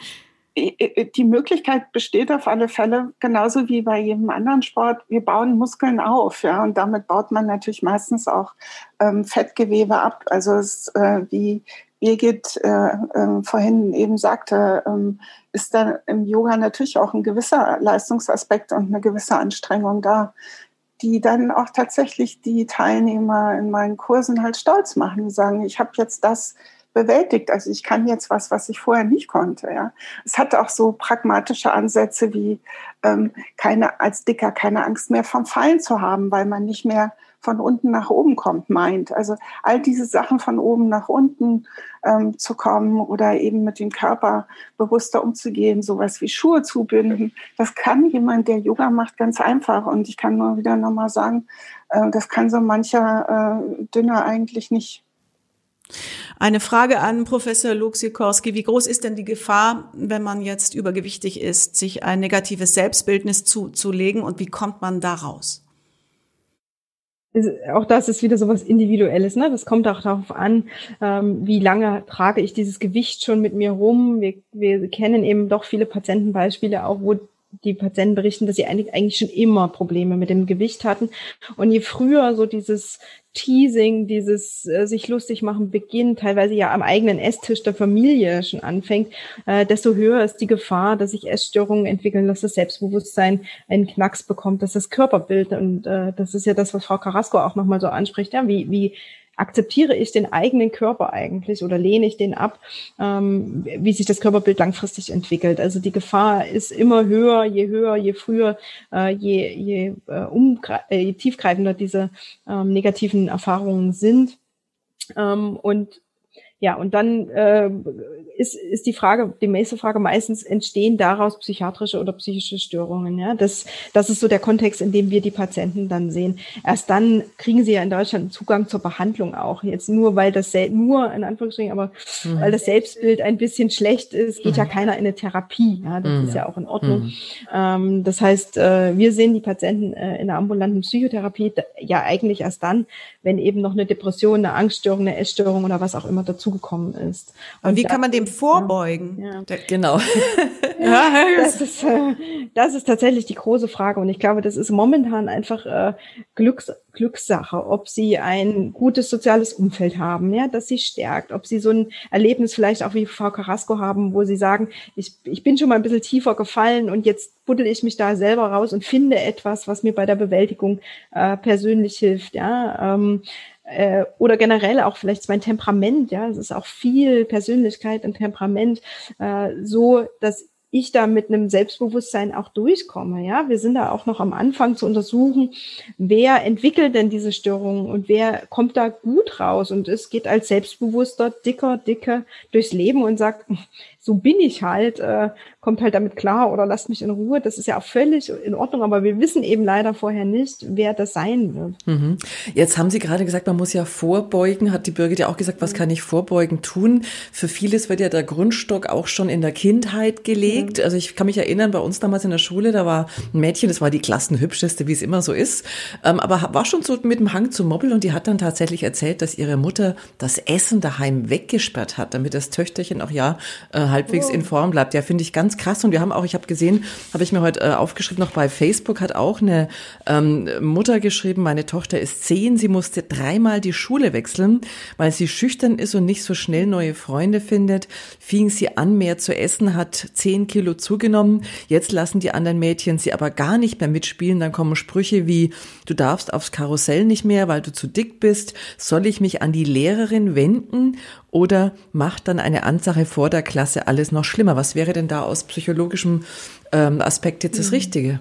S4: die Möglichkeit besteht auf alle Fälle, genauso wie bei jedem anderen Sport. Wir bauen Muskeln auf, ja, und damit baut man natürlich meistens auch ähm, Fettgewebe ab. Also es, äh, wie Birgit äh, äh, vorhin eben sagte, ähm, ist da im Yoga natürlich auch ein gewisser Leistungsaspekt und eine gewisse Anstrengung da, die dann auch tatsächlich die Teilnehmer in meinen Kursen halt stolz machen, die sagen, ich habe jetzt das bewältigt. Also ich kann jetzt was, was ich vorher nicht konnte. Ja, es hat auch so pragmatische Ansätze wie ähm, keine als Dicker keine Angst mehr vom Fallen zu haben, weil man nicht mehr von unten nach oben kommt, meint. Also all diese Sachen von oben nach unten ähm, zu kommen oder eben mit dem Körper bewusster umzugehen, sowas wie Schuhe zubinden, das kann jemand, der Yoga macht, ganz einfach. Und ich kann nur wieder nochmal sagen, äh, das kann so mancher äh, Dünner eigentlich nicht.
S1: Eine Frage an Professor Luxikorski. Wie groß ist denn die Gefahr, wenn man jetzt übergewichtig ist, sich ein negatives Selbstbildnis zuzulegen und wie kommt man da raus?
S3: Auch das ist wieder so was Individuelles. Ne? Das kommt auch darauf an, ähm, wie lange trage ich dieses Gewicht schon mit mir rum. Wir, wir kennen eben doch viele Patientenbeispiele auch, wo die Patienten berichten, dass sie eigentlich schon immer Probleme mit dem Gewicht hatten. Und je früher so dieses Teasing, dieses äh, sich lustig machen beginnt, teilweise ja am eigenen Esstisch der Familie schon anfängt, äh, desto höher ist die Gefahr, dass sich Essstörungen entwickeln, dass das Selbstbewusstsein einen Knacks bekommt, dass das Körperbild, und äh, das ist ja das, was Frau Carrasco auch nochmal so anspricht, ja, wie, wie akzeptiere ich den eigenen Körper eigentlich oder lehne ich den ab, ähm, wie sich das Körperbild langfristig entwickelt. Also die Gefahr ist immer höher, je höher, je früher, äh, je, je, äh, umgre äh, je tiefgreifender diese ähm, negativen Erfahrungen sind. Ähm, und ja, und dann äh, ist, ist die Frage, die nächste Frage meistens entstehen daraus psychiatrische oder psychische Störungen. Ja, das, das ist so der Kontext, in dem wir die Patienten dann sehen. Erst dann kriegen sie ja in Deutschland Zugang zur Behandlung auch. Jetzt nur, weil das nur in Anführungsstrichen, aber mhm. weil das Selbstbild ein bisschen schlecht ist, geht mhm. ja keiner in eine Therapie. Ja, das mhm. ist ja auch in Ordnung. Mhm. Ähm, das heißt, äh, wir sehen die Patienten äh, in der ambulanten Psychotherapie ja eigentlich erst dann, wenn eben noch eine Depression, eine Angststörung, eine Essstörung oder was auch immer dazugekommen ist.
S1: Und, Und wie kann man dem vorbeugen? Ja.
S3: Ja. Genau. ja, das, ist, äh, das ist tatsächlich die große Frage. Und ich glaube, das ist momentan einfach äh, Glücks, Glückssache, ob sie ein gutes soziales Umfeld haben, ja, das sie stärkt, ob sie so ein Erlebnis vielleicht auch wie Frau Carrasco haben, wo sie sagen, ich, ich bin schon mal ein bisschen tiefer gefallen und jetzt buddel ich mich da selber raus und finde etwas, was mir bei der Bewältigung äh, persönlich hilft, ja. Ähm, äh, oder generell auch vielleicht mein Temperament, ja, es ist auch viel Persönlichkeit und Temperament, äh, so dass ich da mit einem Selbstbewusstsein auch durchkomme. Ja, wir sind da auch noch am Anfang zu untersuchen, wer entwickelt denn diese Störungen und wer kommt da gut raus und es geht als selbstbewusster, dicker, dicker durchs Leben und sagt, so bin ich halt, äh, kommt halt damit klar oder lasst mich in Ruhe. Das ist ja auch völlig in Ordnung, aber wir wissen eben leider vorher nicht, wer das sein wird.
S2: Mhm. Jetzt haben Sie gerade gesagt, man muss ja vorbeugen, hat die Birgit ja auch gesagt, was kann ich vorbeugen tun? Für vieles wird ja der Grundstock auch schon in der Kindheit gelegt. Mhm. Also ich kann mich erinnern, bei uns damals in der Schule, da war ein Mädchen, das war die klassenhübscheste, wie es immer so ist, ähm, aber war schon so mit dem Hang zum Mobbeln und die hat dann tatsächlich erzählt, dass ihre Mutter das Essen daheim weggesperrt hat, damit das Töchterchen auch ja äh, halbwegs oh. in Form bleibt. Ja, finde ich ganz krass. Und wir haben auch, ich habe gesehen, habe ich mir heute äh, aufgeschrieben, noch bei Facebook hat auch eine ähm, Mutter geschrieben, meine Tochter ist zehn, sie musste dreimal die Schule wechseln, weil sie schüchtern ist und nicht so schnell neue Freunde findet. Fing sie an, mehr zu essen, hat zehn Kilo zugenommen. Jetzt lassen die anderen Mädchen sie aber gar nicht mehr mitspielen. Dann kommen Sprüche wie, du darfst aufs Karussell nicht mehr, weil du zu dick bist. Soll ich mich an die Lehrerin wenden? Oder macht dann eine Ansache vor der Klasse alles noch schlimmer? Was wäre denn da aus psychologischem ähm, Aspekt jetzt das mhm. Richtige?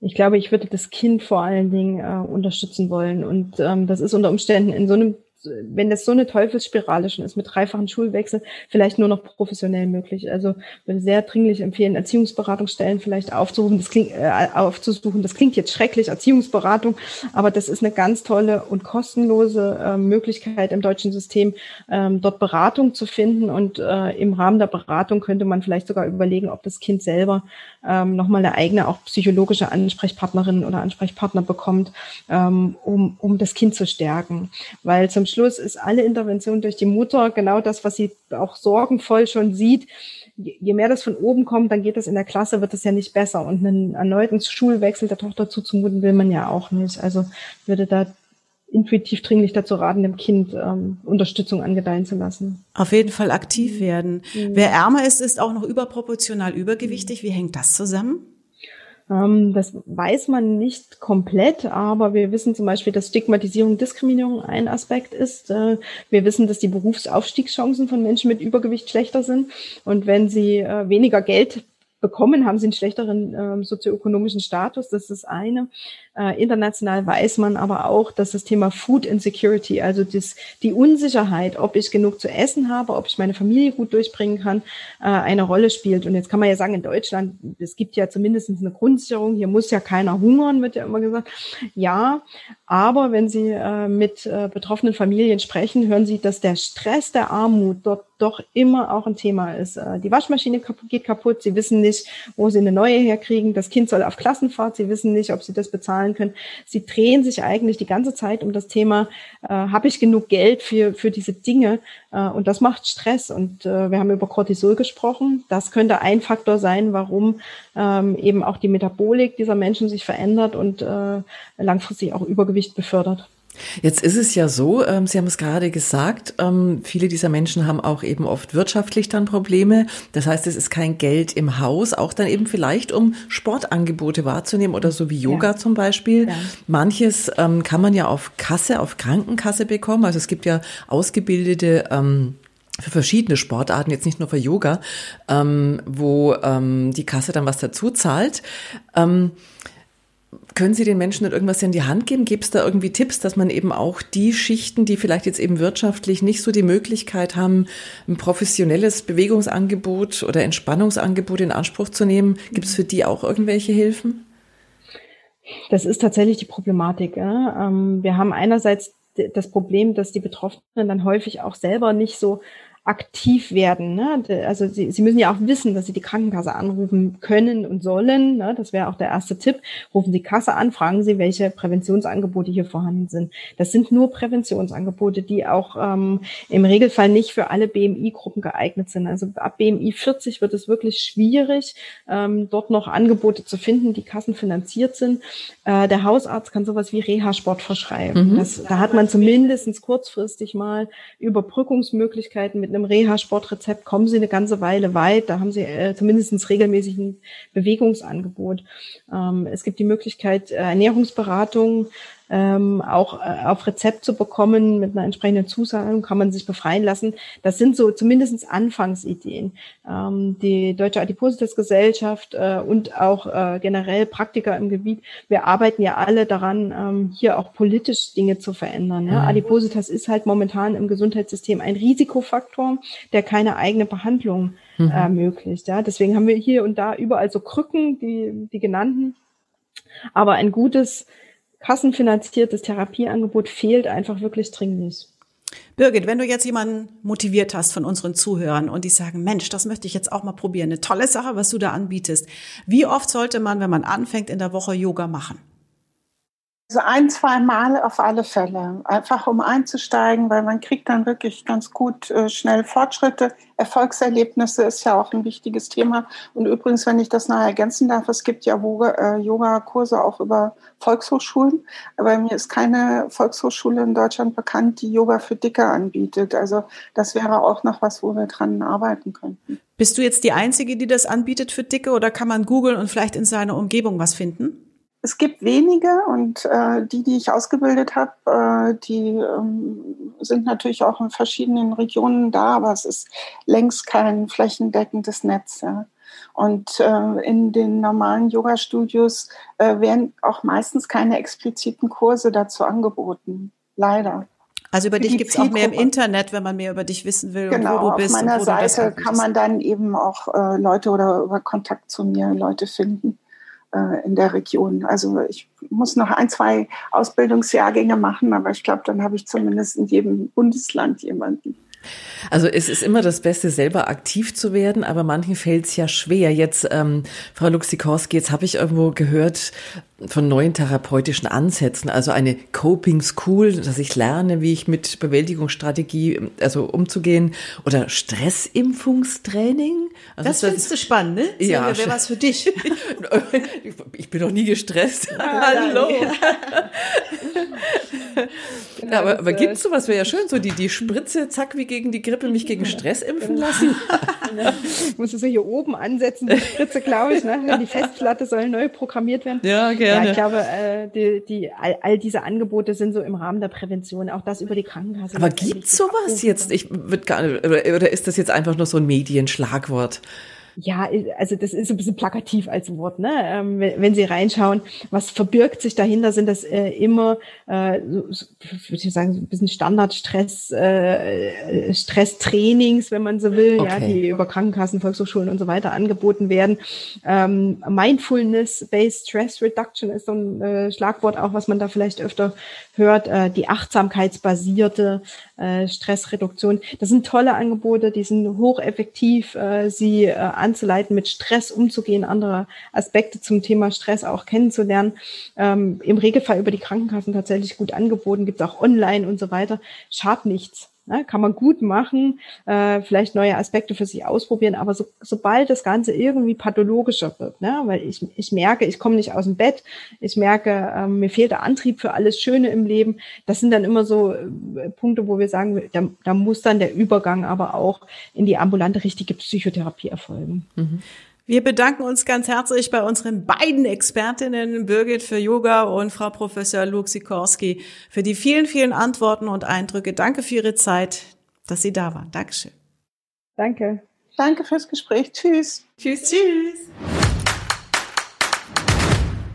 S3: Ich glaube, ich würde das Kind vor allen Dingen äh, unterstützen wollen. Und ähm, das ist unter Umständen in so einem wenn das so eine Teufelsspirale schon ist mit dreifachen Schulwechsel, vielleicht nur noch professionell möglich. Also würde sehr dringlich empfehlen, Erziehungsberatungsstellen vielleicht aufzusuchen. Das klingt, äh, aufzusuchen. Das klingt jetzt schrecklich, Erziehungsberatung, aber das ist eine ganz tolle und kostenlose äh, Möglichkeit im deutschen System, ähm, dort Beratung zu finden. Und äh, im Rahmen der Beratung könnte man vielleicht sogar überlegen, ob das Kind selber ähm, nochmal eine eigene auch psychologische Ansprechpartnerin oder Ansprechpartner bekommt, ähm, um, um das Kind zu stärken. Weil zum Schluss ist alle Intervention durch die Mutter genau das, was sie auch sorgenvoll schon sieht. Je mehr das von oben kommt, dann geht das in der Klasse, wird es ja nicht besser. Und einen erneuten Schulwechsel der Tochter zuzumuten will man ja auch nicht. Also würde da intuitiv dringlich dazu raten, dem Kind ähm, Unterstützung angedeihen zu lassen.
S1: Auf jeden Fall aktiv werden. Mhm. Wer ärmer ist, ist auch noch überproportional übergewichtig. Wie hängt das zusammen?
S3: Ähm, das weiß man nicht komplett, aber wir wissen zum Beispiel, dass Stigmatisierung und Diskriminierung ein Aspekt ist. Äh, wir wissen, dass die Berufsaufstiegschancen von Menschen mit Übergewicht schlechter sind. Und wenn sie äh, weniger Geld bekommen, haben sie einen schlechteren äh, sozioökonomischen Status. Das ist eine. Äh, international weiß man aber auch, dass das Thema Food Insecurity, also das, die Unsicherheit, ob ich genug zu essen habe, ob ich meine Familie gut durchbringen kann, äh, eine Rolle spielt. Und jetzt kann man ja sagen, in Deutschland, es gibt ja zumindest eine Grundsicherung, hier muss ja keiner hungern, wird ja immer gesagt. Ja, aber wenn Sie äh, mit äh, betroffenen Familien sprechen, hören Sie, dass der Stress der Armut dort doch immer auch ein Thema ist. Äh, die Waschmaschine geht kaputt, Sie wissen nicht, wo Sie eine neue herkriegen, das Kind soll auf Klassenfahrt, Sie wissen nicht, ob Sie das bezahlen zahlen können. Sie drehen sich eigentlich die ganze Zeit um das Thema, äh, habe ich genug Geld für, für diese Dinge? Äh, und das macht Stress. Und äh, wir haben über Cortisol gesprochen. Das könnte ein Faktor sein, warum ähm, eben auch die Metabolik dieser Menschen sich verändert und äh, langfristig auch Übergewicht befördert.
S2: Jetzt ist es ja so, ähm, Sie haben es gerade gesagt, ähm, viele dieser Menschen haben auch eben oft wirtschaftlich dann Probleme. Das heißt, es ist kein Geld im Haus, auch dann eben vielleicht, um Sportangebote wahrzunehmen oder so wie Yoga ja. zum Beispiel. Ja. Manches ähm, kann man ja auf Kasse, auf Krankenkasse bekommen. Also es gibt ja ausgebildete ähm, für verschiedene Sportarten, jetzt nicht nur für Yoga, ähm, wo ähm, die Kasse dann was dazu zahlt. Können Sie den Menschen irgendwas in die Hand geben? Gibt es da irgendwie Tipps, dass man eben auch die Schichten, die vielleicht jetzt eben wirtschaftlich nicht so die Möglichkeit haben, ein professionelles Bewegungsangebot oder Entspannungsangebot in Anspruch zu nehmen, gibt es für die auch irgendwelche Hilfen?
S3: Das ist tatsächlich die Problematik. Ähm, wir haben einerseits das Problem, dass die Betroffenen dann häufig auch selber nicht so aktiv werden. Ne? Also sie, sie müssen ja auch wissen, dass sie die Krankenkasse anrufen können und sollen. Ne? Das wäre auch der erste Tipp. Rufen Sie Kasse an, fragen Sie, welche Präventionsangebote hier vorhanden sind. Das sind nur Präventionsangebote, die auch ähm, im Regelfall nicht für alle BMI-Gruppen geeignet sind. Also ab BMI 40 wird es wirklich schwierig, ähm, dort noch Angebote zu finden, die kassenfinanziert sind. Äh, der Hausarzt kann sowas wie Reha-Sport verschreiben. Mhm. Das, da hat man zumindest kurzfristig mal Überbrückungsmöglichkeiten mit einem Reha-Sportrezept kommen sie eine ganze Weile weit. Da haben sie äh, zumindest regelmäßig ein Bewegungsangebot. Ähm, es gibt die Möglichkeit, äh, Ernährungsberatung ähm, auch äh, auf Rezept zu bekommen mit einer entsprechenden Zusagung kann man sich befreien lassen. Das sind so zumindest Anfangsideen. Ähm, die Deutsche Adipositas-Gesellschaft äh, und auch äh, generell Praktiker im Gebiet, wir arbeiten ja alle daran, ähm, hier auch politisch Dinge zu verändern. Ja? Mhm. Adipositas ist halt momentan im Gesundheitssystem ein Risikofaktor, der keine eigene Behandlung mhm. ermöglicht. Ja? Deswegen haben wir hier und da überall so Krücken, die, die genannten. Aber ein gutes kassenfinanziertes Therapieangebot fehlt einfach wirklich dringlich.
S1: Birgit, wenn du jetzt jemanden motiviert hast von unseren Zuhörern und die sagen, Mensch, das möchte ich jetzt auch mal probieren, eine tolle Sache, was du da anbietest. Wie oft sollte man, wenn man anfängt, in der Woche Yoga machen?
S4: Also ein, zwei Mal auf alle Fälle. Einfach um einzusteigen, weil man kriegt dann wirklich ganz gut äh, schnell Fortschritte. Erfolgserlebnisse ist ja auch ein wichtiges Thema. Und übrigens, wenn ich das noch ergänzen darf, es gibt ja äh, Yoga-Kurse auch über Volkshochschulen. Aber mir ist keine Volkshochschule in Deutschland bekannt, die Yoga für Dicke anbietet. Also das wäre auch noch was, wo wir dran arbeiten könnten.
S1: Bist du jetzt die Einzige, die das anbietet für Dicke oder kann man googeln und vielleicht in seiner Umgebung was finden?
S4: Es gibt wenige und äh, die, die ich ausgebildet habe, äh, die ähm, sind natürlich auch in verschiedenen Regionen da, aber es ist längst kein flächendeckendes Netz. Ja. Und äh, in den normalen Yoga-Studios äh, werden auch meistens keine expliziten Kurse dazu angeboten. Leider.
S1: Also über dich gibt es auch mehr im Internet, wenn man mehr über dich wissen will
S4: genau,
S1: und wo du bist.
S4: Auf meiner Seite kann man dann eben auch äh, Leute oder über Kontakt zu mir Leute finden äh, in der Region. Also ich muss noch ein, zwei Ausbildungsjahrgänge machen, aber ich glaube, dann habe ich zumindest in jedem Bundesland jemanden.
S2: Also es ist immer das Beste, selber aktiv zu werden, aber manchen fällt es ja schwer. Jetzt, ähm, Frau Luxikorski, jetzt habe ich irgendwo gehört von neuen therapeutischen Ansätzen, also eine Coping School, dass ich lerne, wie ich mit Bewältigungsstrategie, also umzugehen, oder Stressimpfungstraining.
S1: Also das findest du spannend, ne?
S2: Sehen ja.
S1: Wäre was für dich.
S2: ich bin doch nie gestresst. Hallo. Genau, aber aber gibt es sowas? Wäre ja schön, so die, die Spritze, zack, wie gegen die Grippe, mich gegen Stress impfen genau. lassen.
S3: ich muss es so hier oben ansetzen, die Spritze, glaube ich. Ne? Die Festplatte soll neu programmiert werden.
S2: Ja, gerne.
S3: Ja, ich glaube, äh, die, die, all, all diese Angebote sind so im Rahmen der Prävention, auch das über die Krankenkasse.
S2: Aber gibt's sowas jetzt? Ich würde gar nicht, oder ist das jetzt einfach nur so ein Medienschlagwort?
S3: Ja, also das ist ein bisschen plakativ als Wort, ne? Ähm, wenn, wenn, Sie reinschauen, was verbirgt sich dahinter, sind das äh, immer, äh, so, würde ich sagen, so ein bisschen Standardstress, äh, Stresstrainings, wenn man so will, okay. ja, die über Krankenkassen, Volkshochschulen und so weiter angeboten werden. Ähm, Mindfulness-based Stress Reduction ist so ein äh, Schlagwort auch, was man da vielleicht öfter hört, äh, die achtsamkeitsbasierte äh, Stressreduktion. Das sind tolle Angebote, die sind hocheffektiv, äh, sie äh, anzuleiten, mit Stress umzugehen, andere Aspekte zum Thema Stress auch kennenzulernen. Ähm, Im Regelfall über die Krankenkassen tatsächlich gut angeboten, gibt es auch online und so weiter. Schadet nichts. Ne, kann man gut machen, äh, vielleicht neue Aspekte für sich ausprobieren, aber so, sobald das Ganze irgendwie pathologischer wird, ne, weil ich, ich merke, ich komme nicht aus dem Bett, ich merke, äh, mir fehlt der Antrieb für alles Schöne im Leben, das sind dann immer so äh, Punkte, wo wir sagen, da, da muss dann der Übergang aber auch in die ambulante richtige Psychotherapie erfolgen. Mhm.
S1: Wir bedanken uns ganz herzlich bei unseren beiden Expertinnen, Birgit für Yoga und Frau Professor Luke Sikorski, für die vielen, vielen Antworten und Eindrücke. Danke für Ihre Zeit, dass Sie da waren. Dankeschön.
S3: Danke.
S4: Danke fürs Gespräch. Tschüss.
S1: Tschüss, tschüss.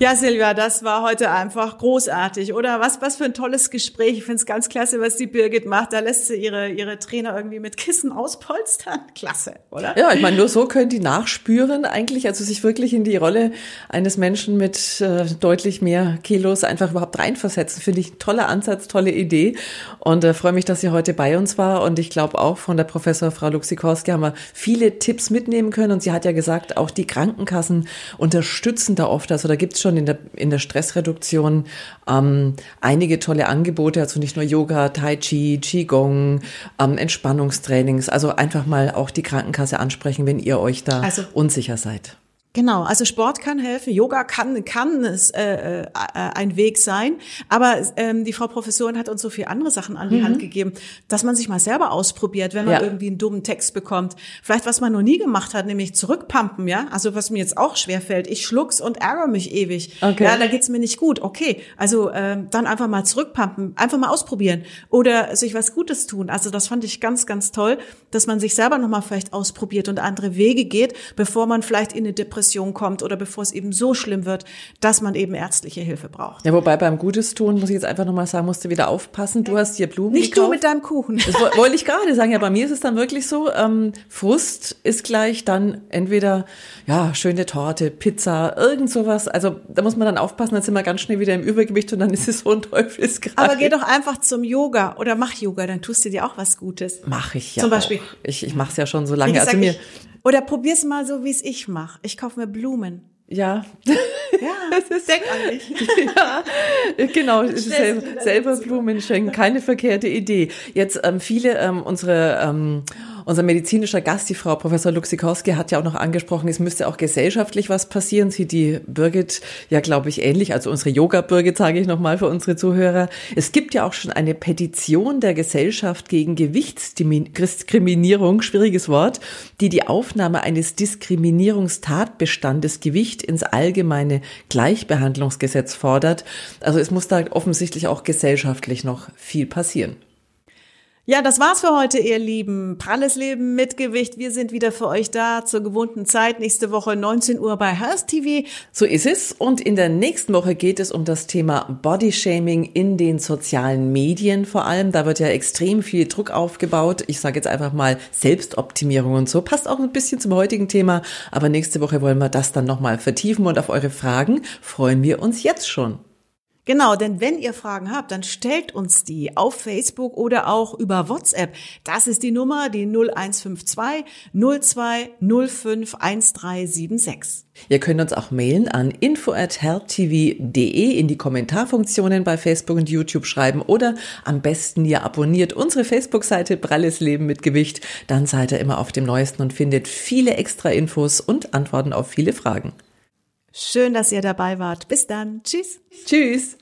S1: Ja, Silvia, das war heute einfach großartig, oder? Was, was für ein tolles Gespräch. Ich finde es ganz klasse, was die Birgit macht. Da lässt sie ihre, ihre Trainer irgendwie mit Kissen auspolstern. Klasse, oder?
S2: Ja, ich meine, nur so können die nachspüren eigentlich, also sich wirklich in die Rolle eines Menschen mit äh, deutlich mehr Kilos einfach überhaupt reinversetzen. Finde ich ein toller Ansatz, tolle Idee. Und äh, freue mich, dass sie heute bei uns war. Und ich glaube auch von der Professor Frau Luxikorski haben wir viele Tipps mitnehmen können. Und sie hat ja gesagt, auch die Krankenkassen unterstützen da oft. Also da gibt es schon in der, in der Stressreduktion ähm, einige tolle Angebote. Also nicht nur Yoga, Tai Chi, Qigong, ähm, Entspannungstrainings. Also einfach mal auch die Krankenkasse ansprechen, wenn ihr euch da also, unsicher seid.
S1: Genau, also Sport kann helfen, Yoga kann kann es äh, äh, ein Weg sein, aber ähm, die Frau Professorin hat uns so viele andere Sachen an die mhm. Hand gegeben, dass man sich mal selber ausprobiert, wenn man ja. irgendwie einen dummen Text bekommt, vielleicht was man noch nie gemacht hat, nämlich zurückpumpen, ja, also was mir jetzt auch schwer fällt, ich schluck's und ärgere mich ewig, okay. ja, da geht's mir nicht gut, okay, also ähm, dann einfach mal zurückpumpen, einfach mal ausprobieren oder sich was Gutes tun, also das fand ich ganz ganz toll, dass man sich selber noch mal vielleicht ausprobiert und andere Wege geht, bevor man vielleicht in eine Depression Depression kommt oder bevor es eben so schlimm wird, dass man eben ärztliche Hilfe braucht.
S2: Ja, wobei beim Gutes tun, muss ich jetzt einfach nochmal sagen, musst du wieder aufpassen. Du hast hier Blumen
S1: Nicht
S2: gekauft.
S1: du mit deinem Kuchen.
S2: Das wollte ich gerade sagen. Ja, bei mir ist es dann wirklich so, ähm, Frust ist gleich dann entweder, ja, schöne Torte, Pizza, irgend sowas. Also da muss man dann aufpassen, dann sind wir ganz schnell wieder im Übergewicht und dann ist es so ein Teufelskreis.
S1: Aber geh doch einfach zum Yoga oder mach Yoga, dann tust du dir auch was Gutes.
S2: Mach ich ja
S1: Zum Beispiel.
S2: Auch. Ich, ich mache es ja schon so lange.
S1: Gesagt, also mir, oder probier's mal so, wie es ich mache. Ich kaufe mir Blumen.
S2: Ja.
S1: Ja, das ist denk an mich.
S2: ja, genau, selber, selber Blumen schenken, keine verkehrte Idee. Jetzt ähm, viele ähm, unsere ähm, unser medizinischer Gast, die Frau Professor Luxikowski, hat ja auch noch angesprochen, es müsste auch gesellschaftlich was passieren. Sie die Birgit ja, glaube ich, ähnlich, also unsere Yoga-Birgit, sage ich nochmal für unsere Zuhörer. Es gibt ja auch schon eine Petition der Gesellschaft gegen Gewichtsdiskriminierung, schwieriges Wort, die die Aufnahme eines Diskriminierungstatbestandes Gewicht ins allgemeine Gleichbehandlungsgesetz fordert. Also es muss da offensichtlich auch gesellschaftlich noch viel passieren.
S1: Ja, das war's für heute, ihr Lieben. Pralles Leben mit Gewicht. Wir sind wieder für euch da zur gewohnten Zeit. Nächste Woche 19 Uhr bei Hearst TV.
S2: So ist es. Und in der nächsten Woche geht es um das Thema Bodyshaming in den sozialen Medien vor allem. Da wird ja extrem viel Druck aufgebaut. Ich sage jetzt einfach mal Selbstoptimierung und so. Passt auch ein bisschen zum heutigen Thema. Aber nächste Woche wollen wir das dann nochmal vertiefen und auf eure Fragen freuen wir uns jetzt schon.
S1: Genau, denn wenn ihr Fragen habt, dann stellt uns die auf Facebook oder auch über WhatsApp. Das ist die Nummer, die 0152 02 05 1376.
S2: Ihr könnt uns auch mailen an info@healthtv.de in die Kommentarfunktionen bei Facebook und YouTube schreiben oder am besten ihr abonniert unsere Facebook-Seite Pralles Leben mit Gewicht, dann seid ihr immer auf dem neuesten und findet viele extra Infos und Antworten auf viele Fragen.
S1: Schön, dass ihr dabei wart. Bis dann. Tschüss.
S2: Tschüss.